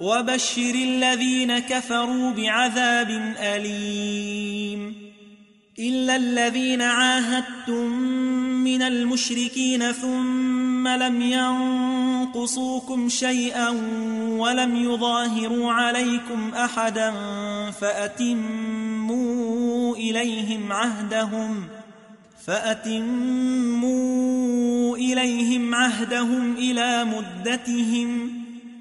وبشر الذين كفروا بعذاب أليم. إلا الذين عاهدتم من المشركين ثم لم ينقصوكم شيئا ولم يظاهروا عليكم أحدا فأتموا إليهم عهدهم فأتموا إليهم عهدهم إلى مدتهم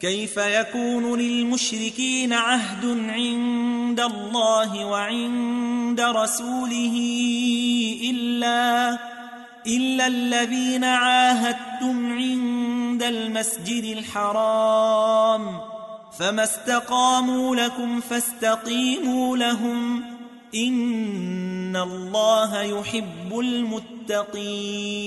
كيف يكون للمشركين عهد عند الله وعند رسوله إلا إلا الذين عاهدتم عند المسجد الحرام فما استقاموا لكم فاستقيموا لهم إن الله يحب المتقين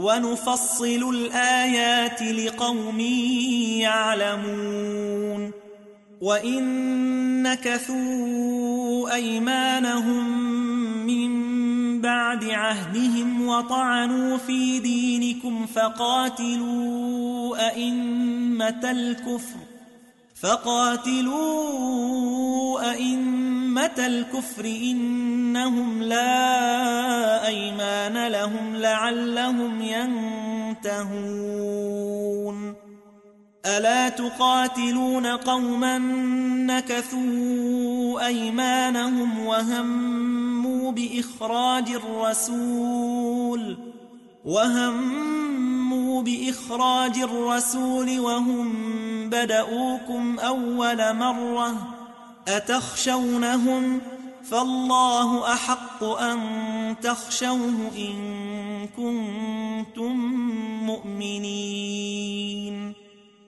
ونفصل الآيات لقوم يعلمون وإن نكثوا أيمانهم من بعد عهدهم وطعنوا في دينكم فقاتلوا أئمة الكفر فقاتلوا أئمة الكفر إنهم لا أيمان لهم لعلهم ينتهون. ألا تقاتلون قوما نكثوا أيمانهم وهموا بإخراج الرسول وهموا بإخراج الرسول وهم بدؤوكم أول مرة أتخشونهم فالله أحق أن تخشوه إن كنتم مؤمنين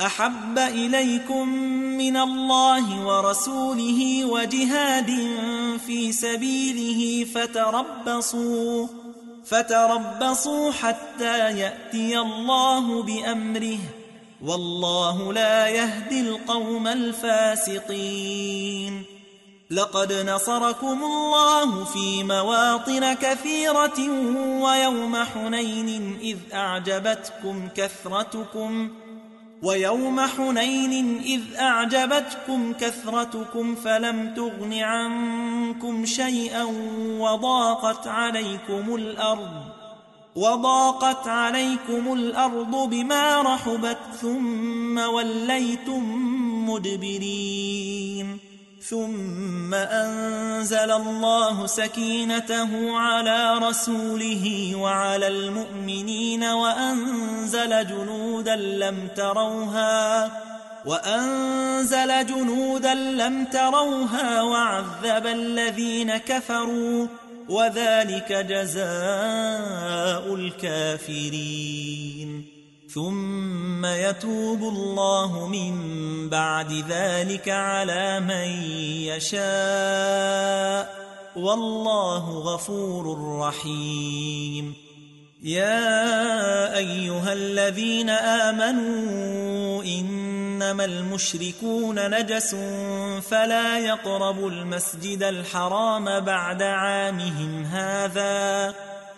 أحب إليكم من الله ورسوله وجهاد في سبيله فتربصوا فتربصوا حتى يأتي الله بأمره والله لا يهدي القوم الفاسقين. لقد نصركم الله في مواطن كثيرة ويوم حنين إذ أعجبتكم كثرتكم ويوم حنين إذ أعجبتكم كثرتكم فلم تغن عنكم شيئا وضاقت عليكم الأرض وضاقت عليكم الأرض بما رحبت ثم وليتم مدبرين ثم أنزل الله سكينته على رسوله وعلى المؤمنين وأنزل جنودا لم تروها وأنزل جنودا لم تروها وعذب الذين كفروا وذلك جزاء الكافرين ثم يتوب الله من بعد ذلك على من يشاء. والله غفور رحيم. يا أيها الذين آمنوا إنما المشركون نجس فلا يقربوا المسجد الحرام بعد عامهم هذا.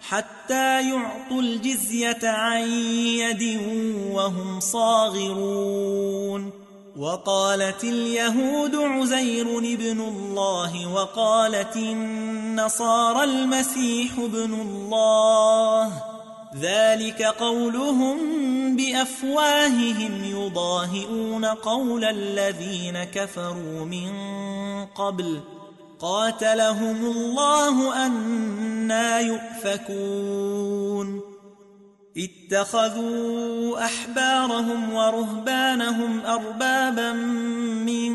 حتى يعطوا الجزية عن يد وهم صاغرون. وقالت اليهود عزير ابن الله وقالت النصارى المسيح ابن الله. ذلك قولهم بأفواههم يضاهئون قول الذين كفروا من قبل. قاتلهم الله أنا يؤفكون. اتخذوا أحبارهم ورهبانهم أربابا من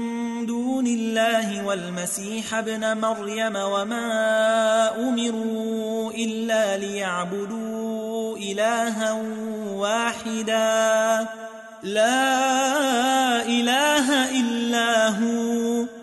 دون الله والمسيح ابن مريم وما أمروا إلا ليعبدوا إلها واحدا. لا إله إلا هو.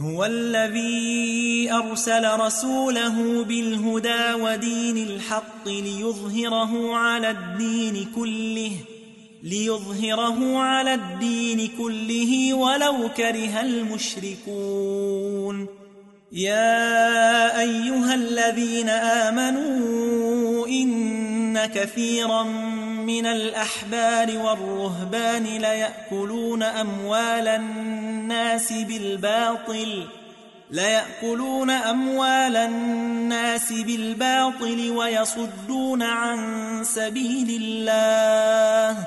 هو الذي أرسل رسوله بالهدى ودين الحق ليظهره على الدين كله ليظهره على الدين كله ولو كره المشركون. يا أيها الذين آمنوا إن كثيرا من الأحبار والرهبان ليأكلون أموال الناس بالباطل ليأكلون أموال الناس بالباطل ويصدون عن سبيل الله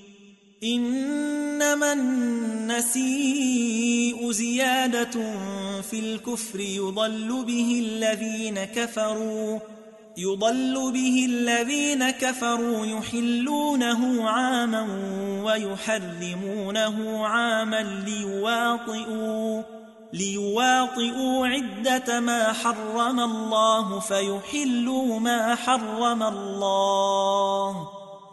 إنما النسيء زيادة في الكفر يضل به الذين كفروا يضل به الذين كفروا يحلونه عاما ويحرمونه عاما ليواطئوا ليواطئوا عدة ما حرم الله فيحلوا ما حرم الله.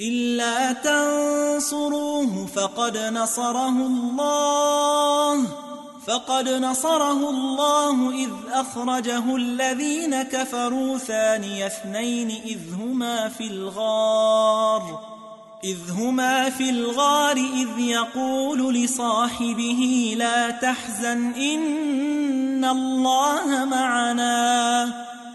إلا تنصروه فقد نصره الله فقد نصره الله إذ أخرجه الذين كفروا ثاني اثنين إذ هما في الغار إذ هما في الغار إذ يقول لصاحبه لا تحزن إن الله معنا.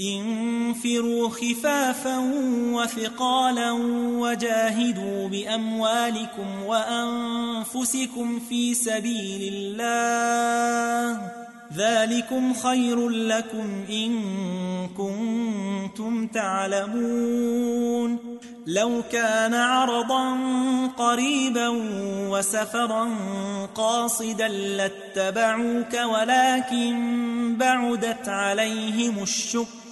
انفروا خفافا وثقالا وجاهدوا بأموالكم وأنفسكم في سبيل الله ذلكم خير لكم إن كنتم تعلمون لو كان عرضا قريبا وسفرا قاصدا لاتبعوك ولكن بعدت عليهم الشقة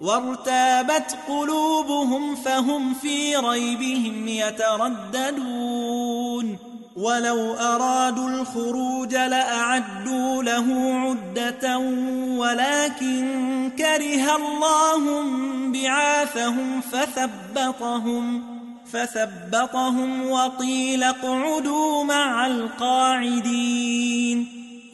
وارتابت قلوبهم فهم في ريبهم يترددون. ولو أرادوا الخروج لأعدوا له عدة ولكن كره الله بعاثهم فثبطهم فثبطهم وقيل اقعدوا مع القاعدين.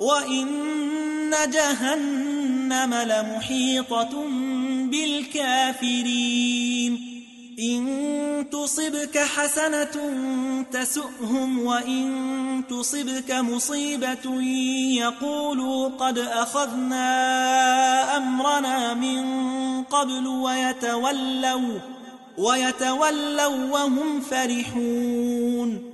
وإن جهنم لمحيطة بالكافرين إن تصبك حسنة تسؤهم وإن تصبك مصيبة يقولوا قد أخذنا أمرنا من قبل ويتولوا ويتولوا وهم فرحون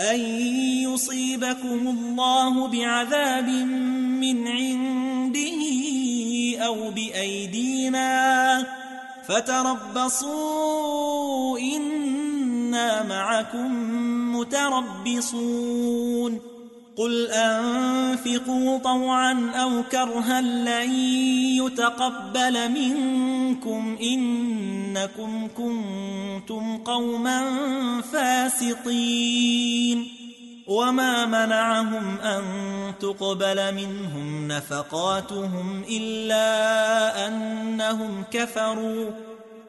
أن يصيبكم الله بعذاب من عنده أو بأيدينا فتربصوا إنا معكم متربصون قل أنفقوا طوعا أو كرها لن يتقبل منكم إنكم كنتم قوما فاسقين. وما منعهم أن تقبل منهم نفقاتهم إلا أنهم كفروا.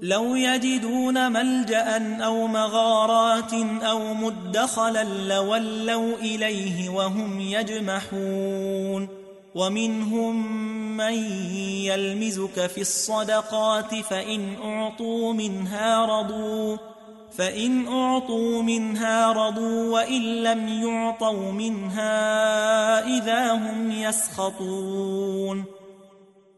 لو يجدون ملجأ أو مغارات أو مدخلا لولوا إليه وهم يجمحون. ومنهم من يلمزك في الصدقات فإن أعطوا منها رضوا. فإن أعطوا منها رضوا وإن لم يعطوا منها إذا هم يسخطون.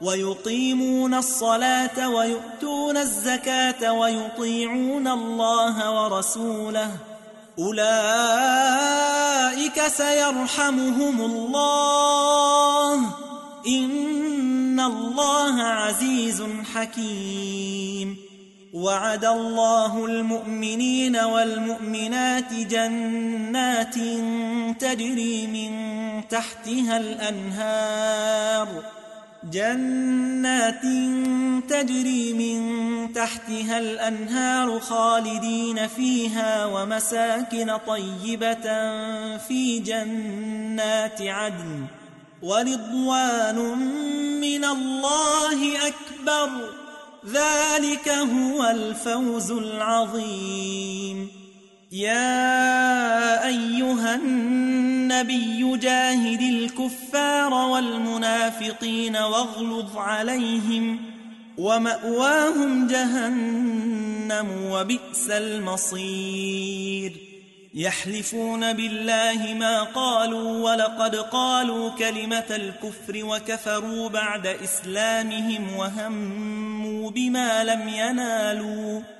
ويقيمون الصلاة ويؤتون الزكاة ويطيعون الله ورسوله. أولئك سيرحمهم الله. إن الله عزيز حكيم. وعد الله المؤمنين والمؤمنات جنات تجري من تحتها الأنهار. جنات تجري من تحتها الأنهار خالدين فيها ومساكن طيبة في جنات عدن ورضوان من الله أكبر. ذلك هو الفوز العظيم. يا أيها النبي جاهد الكفار والمنافقين واغلظ عليهم ومأواهم جهنم وبئس المصير. يحلفون بالله ما قالوا ولقد قالوا كلمة الكفر وكفروا بعد إسلامهم وهموا بما لم ينالوا.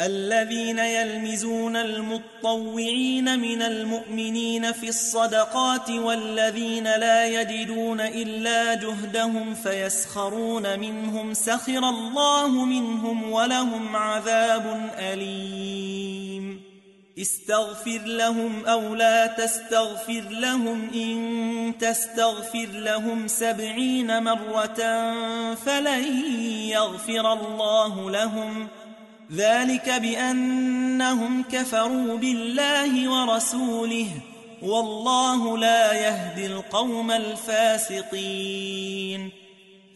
الذين يلمزون المطوعين من المؤمنين في الصدقات والذين لا يجدون إلا جهدهم فيسخرون منهم سخر الله منهم ولهم عذاب أليم. استغفر لهم أو لا تستغفر لهم إن تستغفر لهم سبعين مرة فلن يغفر الله لهم. ذلك بأنهم كفروا بالله ورسوله والله لا يهدي القوم الفاسقين.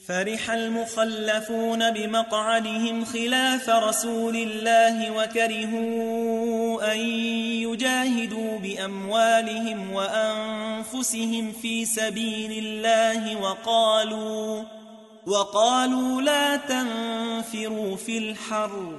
فرح المخلفون بمقعدهم خلاف رسول الله وكرهوا أن يجاهدوا بأموالهم وأنفسهم في سبيل الله وقالوا وقالوا لا تنفروا في الحر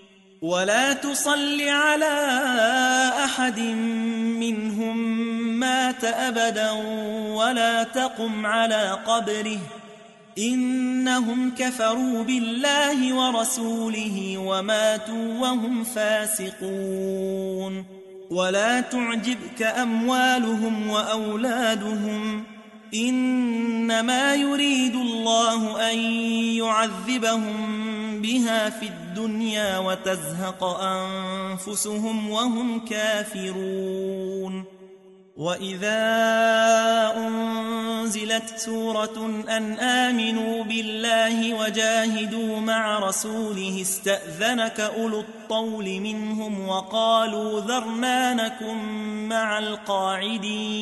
ولا تصل على أحد منهم مات أبدا ولا تقم على قبره. إنهم كفروا بالله ورسوله وماتوا وهم فاسقون. ولا تعجبك أموالهم وأولادهم إنما يريد الله أن يعذبهم بها في الدنيا وتزهق أنفسهم وهم كافرون. وإذا أنزلت سورة أن آمنوا بالله وجاهدوا مع رسوله استأذنك أولو الطول منهم وقالوا ذرنانكم مع القاعدين.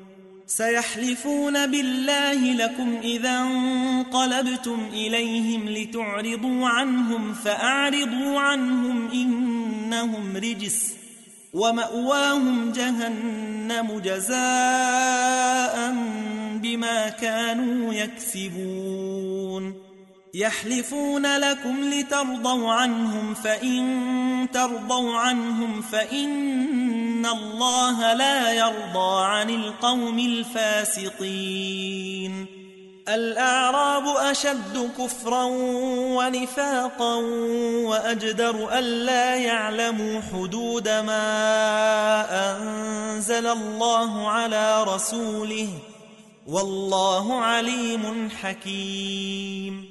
سيحلفون بالله لكم إذا انقلبتم إليهم لتعرضوا عنهم فأعرضوا عنهم إنهم رجس ومأواهم جهنم جزاء بما كانوا يكسبون يحلفون لكم لترضوا عنهم فإن ترضوا عنهم فإن الله لا يرضى عن القوم الفاسقين الأعراب أشد كفرا ونفاقا وأجدر ألا يعلموا حدود ما أنزل الله على رسوله والله عليم حكيم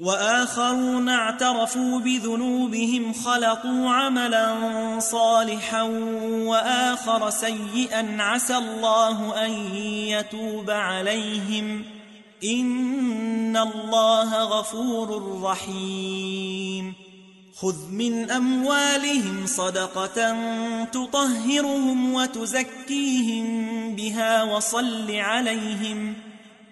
وآخرون اعترفوا بذنوبهم خلقوا عملا صالحا وآخر سيئا عسى الله أن يتوب عليهم. إن الله غفور رحيم. خذ من أموالهم صدقة تطهرهم وتزكيهم بها وصل عليهم.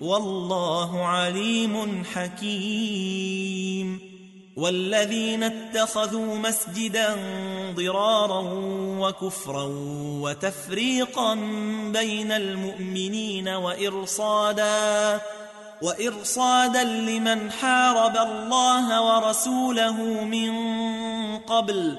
والله عليم حكيم. والذين اتخذوا مسجدا ضرارا وكفرا وتفريقا بين المؤمنين وإرصادا وإرصادا لمن حارب الله ورسوله من قبل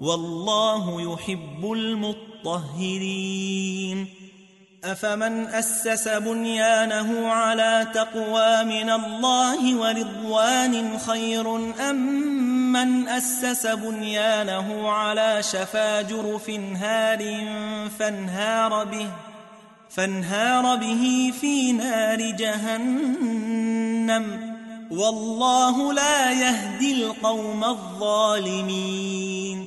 والله يحب المطهرين. أفمن أسس بنيانه على تقوى من الله ورضوان خير أم من أسس بنيانه على شفا جرف هار فانهار به فانهار به في نار جهنم. والله لا يهدي القوم الظالمين.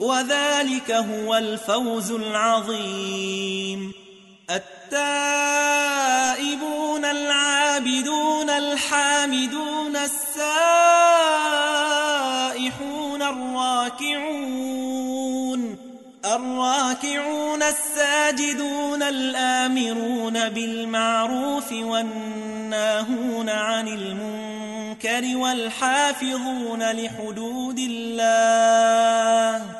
وذلك هو الفوز العظيم. التائبون العابدون الحامدون السائحون الراكعون. الراكعون الساجدون الآمرون بالمعروف والناهون عن المنكر والحافظون لحدود الله.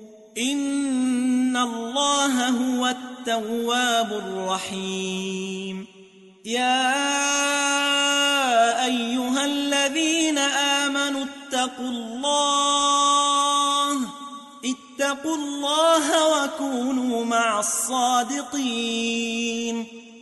إن الله هو التواب الرحيم يا أيها الذين آمنوا اتقوا الله اتقوا الله وكونوا مع الصادقين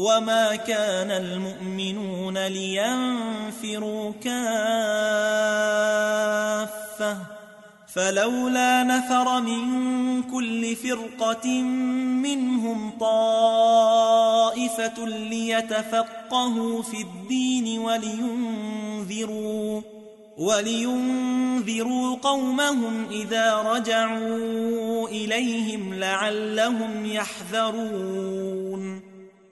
وما كان المؤمنون لينفروا كافة فلولا نفر من كل فرقة منهم طائفة ليتفقهوا في الدين ولينذروا ولينذروا قومهم إذا رجعوا إليهم لعلهم يحذرون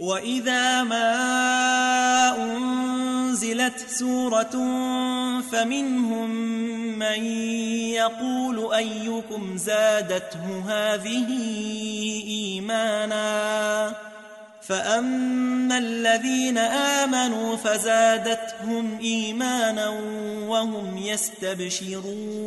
وإذا ما أنزلت سورة فمنهم من يقول أيكم زادته هذه إيمانا فأما الذين آمنوا فزادتهم إيمانا وهم يستبشرون